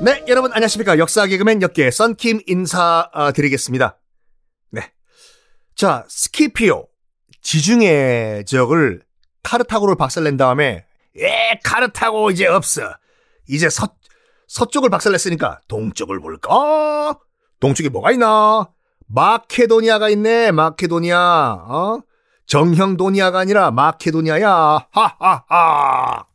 네, 여러분 안녕하십니까. 역사 개그맨 역계 썬킴 인사드리겠습니다. 네. 자, 스키피오 지중해 지역을 카르타고를 박살낸 다음에 예, 카르타고 이제 없어. 이제 서 서쪽을 박살냈으니까 동쪽을 볼까? 동쪽에 뭐가 있나? 마케도니아가 있네. 마케도니아. 어? 정형도니아가 아니라 마케도니아야. 하하하.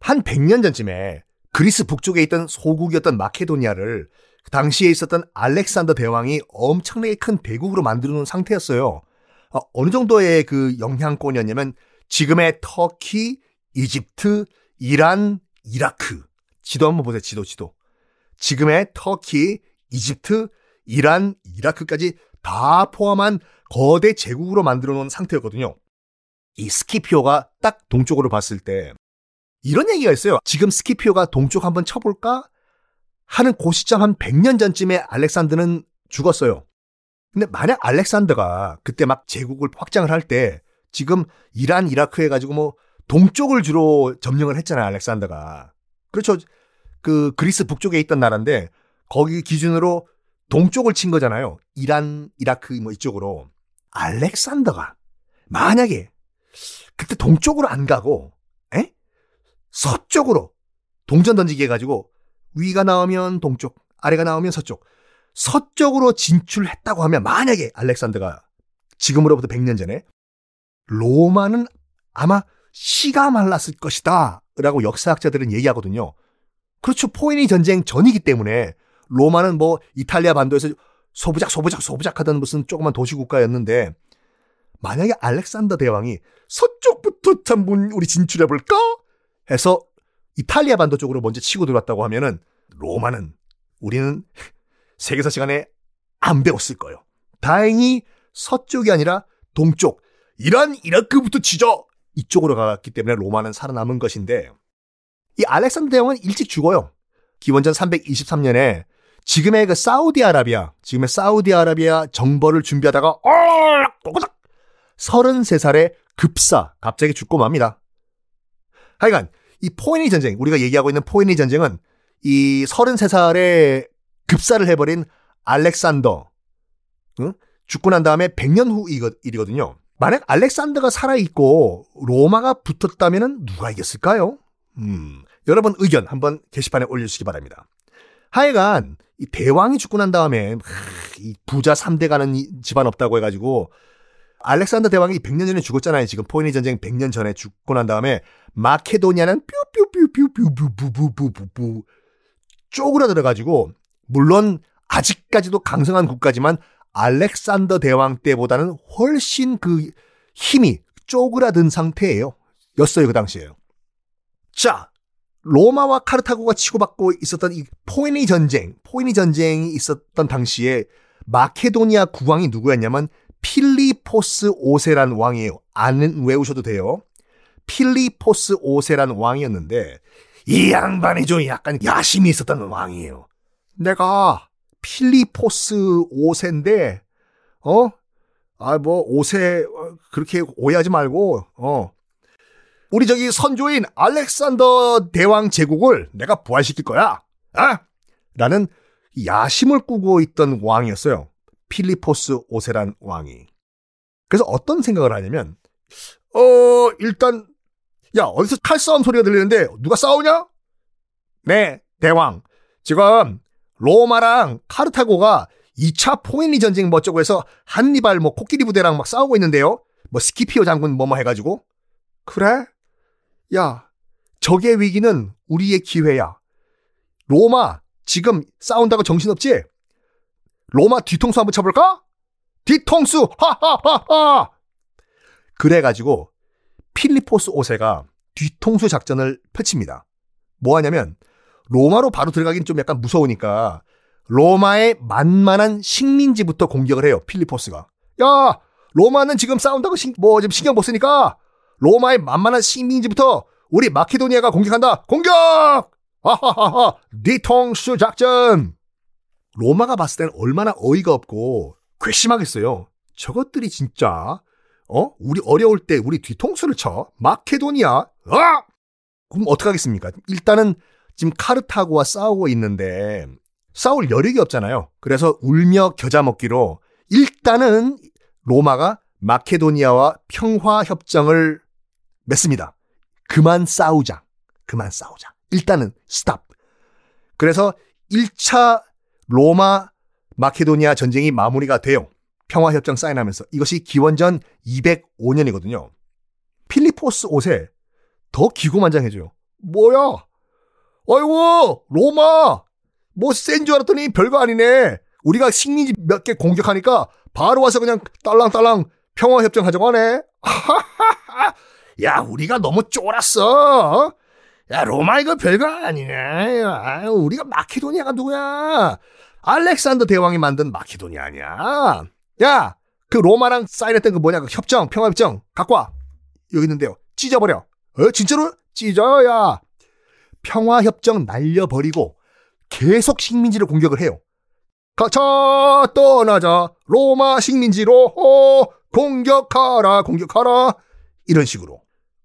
한 100년 전쯤에 그리스 북쪽에 있던 소국이었던 마케도니아를 그 당시에 있었던 알렉산더 대왕이 엄청나게 큰 대국으로 만들어 놓은 상태였어요. 어, 어느 정도의 그 영향권이었냐면 지금의 터키, 이집트, 이란, 이라크. 지도 한번 보세요. 지도, 지도. 지금의 터키, 이집트, 이란, 이라크까지 다 포함한 거대 제국으로 만들어 놓은 상태였거든요. 이 스키피오가 딱 동쪽으로 봤을 때 이런 얘기가 있어요. 지금 스키피오가 동쪽 한번 쳐볼까? 하는 그 시점 한 100년 전쯤에 알렉산더는 죽었어요. 근데 만약 알렉산더가 그때 막 제국을 확장을 할 때 지금 이란, 이라크 해가지고 뭐 동쪽을 주로 점령을 했잖아요, 알렉산더가. 그렇죠. 그 그리스 북쪽에 있던 나라인데 거기 기준으로 동쪽을 친 거잖아요. 이란, 이라크 뭐 이쪽으로. 알렉산더가 만약에 그때 동쪽으로 안 가고 에? 서쪽으로 동전 던지기 해가지고 위가 나오면 동쪽, 아래가 나오면 서쪽. 서쪽으로 진출했다고 하면 만약에 알렉산더가 지금으로부터 100년 전에 로마는 아마 씨가 말랐을 것이다. 라고 역사학자들은 얘기하거든요. 그렇죠. 포에니 전쟁 전이기 때문에 로마는 뭐 이탈리아 반도에서 소부작 소부작 소부작 하던 무슨 조그만 도시국가였는데 만약에 알렉산더 대왕이 서쪽부터 한번 우리 진출해볼까? 해서 이탈리아 반도 쪽으로 먼저 치고 들어왔다고 하면은 로마는 우리는 세계사 시간에 안 배웠을 거예요. 다행히 서쪽이 아니라 동쪽, 이란, 이라크부터 치자! 이쪽으로 갔기 때문에 로마는 살아남은 것인데, 이 알렉산더 대왕은 일찍 죽어요. 기원전 323년에 지금의 그 사우디아라비아, 지금의 사우디아라비아 정벌을 준비하다가, 어, 꼬꼬닥! 33살에 급사, 갑자기 죽고 맙니다. 하여간, 이 포에니 전쟁, 우리가 얘기하고 있는 포에니 전쟁은 이 33살에 급사를 해버린 알렉산더, 응? 죽고 난 다음에 100년 후 일이거든요. 만약 알렉산더가 살아있고 로마가 붙었다면 누가 이겼을까요? 음, 여러분 의견 한번 게시판에 올려주시기 바랍니다. 하여간 이 대왕이 죽고 난 다음에 이 부자 3대 가는 집안 없다고 해가지고 알렉산더 대왕이 100년 전에 죽었잖아요. 지금 포에니 전쟁 100년 전에 죽고 난 다음에 마케도니아는 뾰뾰뾰뾰뾰뾰뾰뾰뾰뾰 쪼그라들어 가지고 물론 아직까지도 강성한 국가지만 알렉산더 대왕 때보다는 훨씬 그 힘이 쪼그라든 상태예요. 였어요 그 당시에요. 자 로마와 카르타고가 치고받고 있었던 이 포에니 전쟁, 포에니 전쟁이 있었던 당시에 마케도니아 국왕이 누구였냐면 필리포스 5세란 왕이에요. 안 외우셔도 돼요. 필리포스 5세란 왕이었는데 이 양반이 좀 약간 야심이 있었던 왕이에요. 내가 필리포스 5세인데 어? 아 뭐 5세 그렇게 오해하지 말고 어. 우리 저기 선조인 알렉산더 대왕 제국을 내가 부활시킬 거야. 아? 라는 야심을 꾸고 있던 왕이었어요. 필리포스 5세란 왕이. 그래서 어떤 생각을 하냐면 어 일단 야 어디서 칼싸움 소리가 들리는데 누가 싸우냐? 네 대왕 지금 로마랑 카르타고가 2차 포에니 전쟁 뭐 어쩌고 해서 한니발 뭐 코끼리 부대랑 막 싸우고 있는데요. 뭐 스키피오 장군 뭐뭐 해가지고 그래? 야 적의 위기는 우리의 기회야. 로마 지금 싸운다고 정신없지? 로마 뒤통수 한번 쳐볼까? 뒤통수! 하하하하! 그래가지고 필리포스 5세가 뒤통수 작전을 펼칩니다. 뭐 하냐면 로마로 바로 들어가긴 좀 약간 무서우니까 로마의 만만한 식민지부터 공격을 해요. 필리포스가. 야, 로마는 지금 싸운다고 신, 뭐 지금 신경 못 쓰니까 로마의 만만한 식민지부터 우리 마케도니아가 공격한다. 공격! 하하하하. 뒤통수 작전. 로마가 봤을 때는 얼마나 어이가 없고 괘씸하겠어요. 저것들이 진짜 어? 우리 어려울 때 우리 뒤통수를 쳐. 마케도니아. 아! 그럼 어떡하겠습니까? 일단은 지금 카르타고와 싸우고 있는데 싸울 여력이 없잖아요. 그래서 울며 겨자 먹기로 일단은 로마가 마케도니아와 평화 협정을 맺습니다. 그만 싸우자. 그만 싸우자. 일단은 스탑. 그래서 1차 로마 마케도니아 전쟁이 마무리가 돼요. 평화협정 사인하면서 이것이 기원전 205년이거든요. 필리포스 5세 더 기고만장해져요. 뭐야? 아이고 로마 뭐 센 줄 알았더니 별거 아니네. 우리가 식민지 몇 개 공격하니까 바로 와서 그냥 딸랑딸랑 평화협정 하자고 하네. 야 우리가 너무 쫄았어. 야 로마 이거 별거 아니네. 아유, 우리가 마케도니아가 누구야? 알렉산더 대왕이 만든 마케도니아 아니야. 야, 그 로마랑 사인했던 그 뭐냐, 그 협정, 평화 협정, 갖고 와. 여기 있는데요. 찢어버려. 어, 진짜로? 찢어야. 평화 협정 날려버리고 계속 식민지를 공격을 해요. 가자, 떠나자. 로마 식민지로, 어, 공격하라, 공격하라. 이런 식으로.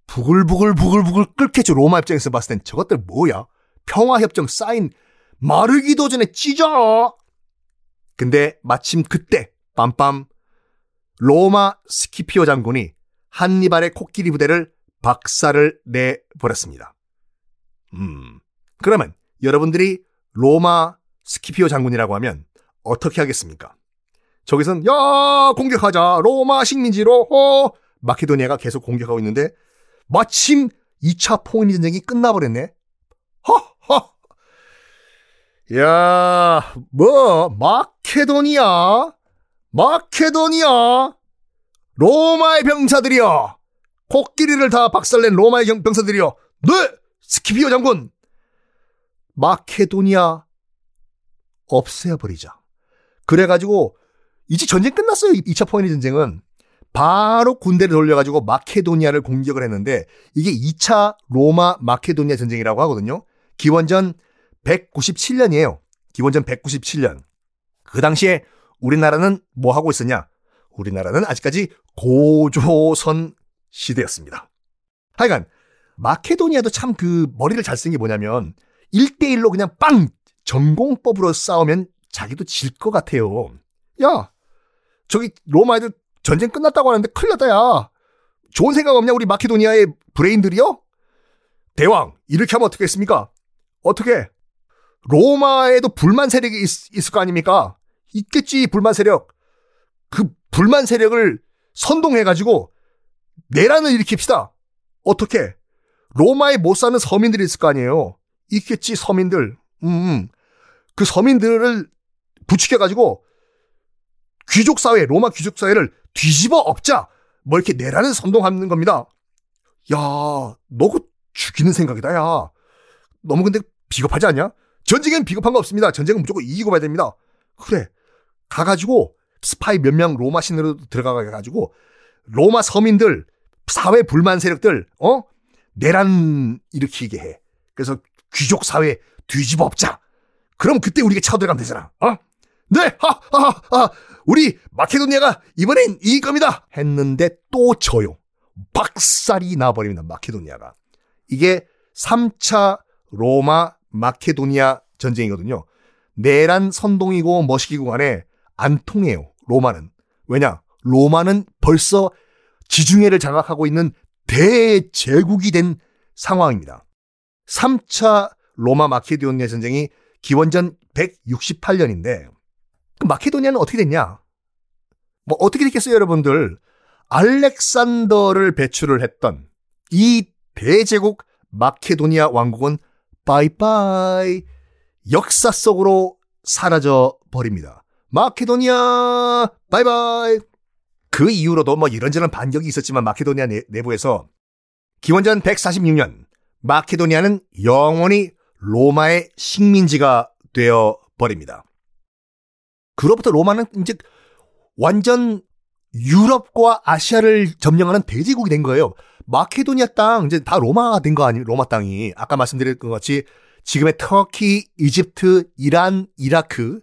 부글부글 부글부글 끓겠죠. 로마 입장에서 봤을 땐 저것들 뭐야? 평화협정 사인 마르기도 전에 찢어. 근데 마침 그때 빰빰 로마 스키피오 장군이 한니발의 코끼리 부대를 박살을 내버렸습니다. 음, 그러면 여러분들이 로마 스키피오 장군이라고 하면 어떻게 하겠습니까? 저기선 야 공격하자 로마 식민지로 어 마케도니아가 계속 공격하고 있는데 마침 2차 포니 전쟁이 끝나버렸네. 허허. 야, 뭐 마케도니아? 마케도니아? 로마의 병사들이여. 코끼리를 다 박살낸 로마의 병사들이여. 네 스키피오 장군. 마케도니아 없애버리자. 그래가지고 이제 전쟁 끝났어요 2차 포니 전쟁은. 바로 군대를 돌려가지고 마케도니아를 공격을 했는데 이게 2차 로마 마케도니아 전쟁이라고 하거든요. 기원전 197년이에요. 기원전 197년. 그 당시에 우리나라는 뭐 하고 있었냐? 우리나라는 아직까지 고조선 시대였습니다. 하여간 마케도니아도 참 그 머리를 잘 쓴 게 뭐냐면 1대1로 그냥 빵! 전공법으로 싸우면 자기도 질 것 같아요. 야, 저기 로마 애들 전쟁 끝났다고 하는데 큰일 났다, 야. 좋은 생각 없냐, 우리 마케도니아의 브레인들이요? 대왕, 이렇게 하면 어떻게 했습니까? 어떻게? 로마에도 불만 세력이 있, 있을 거 아닙니까? 있겠지, 불만 세력. 그 불만 세력을 선동해가지고 내란을 일으킵시다. 어떻게? 로마에 못 사는 서민들이 있을 거 아니에요. 있겠지, 서민들. 음, 음. 그 서민들을 부추겨가지고 귀족사회, 로마 귀족사회를 뒤집어 엎자. 뭐 이렇게 내란을 선동하는 겁니다. 야, 너그 죽이는 생각이다, 야. 너무 근데 비겁하지 않냐? 전쟁엔 비겁한 거 없습니다. 전쟁은 무조건 이기고 봐야 됩니다. 그래. 가가지고 스파이 몇 명 로마 신으로 들어가가지고 로마 서민들, 사회 불만 세력들, 어? 내란 일으키게 해. 그래서 귀족 사회 뒤집어 엎자. 그럼 그때 우리가 쳐들어가면 되잖아. 어? 네, 하, 하, 하, 우리 마케도니아가 이번엔 이길 겁니다. 했는데 또 져요. 박살이 나버립니다. 마케도니아가. 이게 3차 로마 마케도니아 전쟁이거든요. 내란 선동이고 머시기고 간에 안 통해요. 로마는. 왜냐? 로마는 벌써 지중해를 장악하고 있는 대제국이 된 상황입니다. 3차 로마 마케도니아 전쟁이 기원전 168년인데 그 마케도니아는 어떻게 됐냐? 뭐 어떻게 됐겠어요, 여러분들? 알렉산더를 배출을 했던 이 대제국 마케도니아 왕국은 바이바이 역사 속으로 사라져 버립니다. 마케도니아 바이바이. 그 이후로도 뭐 이런저런 반격이 있었지만 마케도니아 내, 내부에서 기원전 146년 마케도니아는 영원히 로마의 식민지가 되어 버립니다. 그로부터 로마는 이제 완전 유럽과 아시아를 점령하는 대제국이 된 거예요. 마케도니아 땅 이제 다 로마가 된 거 아니에요? 로마 땅이 아까 말씀드린 것 같이 지금의 터키, 이집트, 이란, 이라크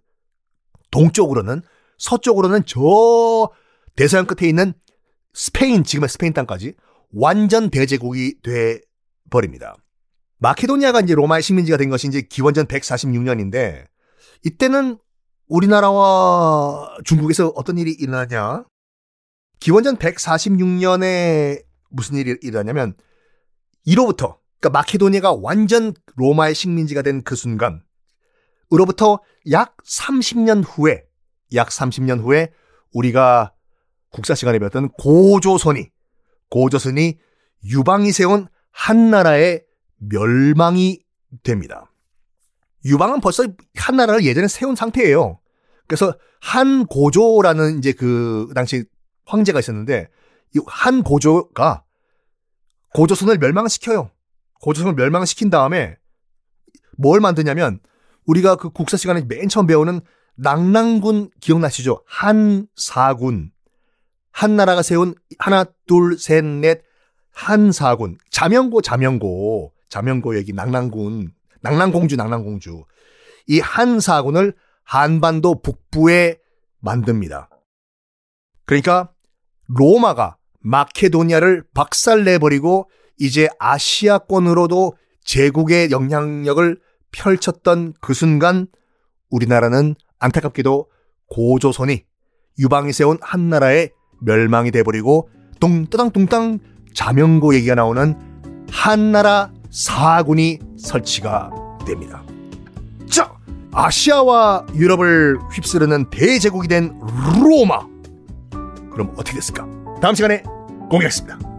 동쪽으로는 서쪽으로는 저 대서양 끝에 있는 스페인 지금의 스페인 땅까지 완전 대제국이 돼 버립니다. 마케도니아가 이제 로마의 식민지가 된 것이 이제 기원전 146년인데 이때는 우리나라와 중국에서 어떤 일이 일어나냐? 기원전 146년에 무슨 일이 일어나냐면 이로부터 그러니까 마케도니아가 완전 로마의 식민지가 된 그 순간 으로부터 약 30년 후에 약 30년 후에 우리가 국사 시간에 배웠던 고조선이 고조선이 유방이 세운 한나라의 멸망이 됩니다. 유방은 벌써 한나라를 예전에 세운 상태예요. 그래서 한고조라는 이제 그 당시 황제가 있었는데 이 한 고조가 고조선을 멸망시켜요. 고조선을 멸망시킨 다음에 뭘 만드냐면 우리가 그 국사 시간에 맨 처음 배우는 낭랑군 기억나시죠? 한사군. 한나라가 세운 하나, 둘, 셋, 넷, 한사군. 자명고, 자명고. 자명고 얘기, 낭랑군. 낭랑공주, 낭랑공주. 이 한사군을 한반도 북부에 만듭니다. 그러니까 로마가 마케도니아를 박살내버리고 이제 아시아권으로도 제국의 영향력을 펼쳤던 그 순간 우리나라는 안타깝게도 고조선이 유방이 세운 한나라의 멸망이 돼버리고 뚱따당뚱땅 자명고 얘기가 나오는 한나라 사군이 설치가 됩니다. 자, 아시아와 유럽을 휩쓰르는 대제국이 된 로마. 그럼 어떻게 됐을까? 다음 시간에 공개하겠습니다.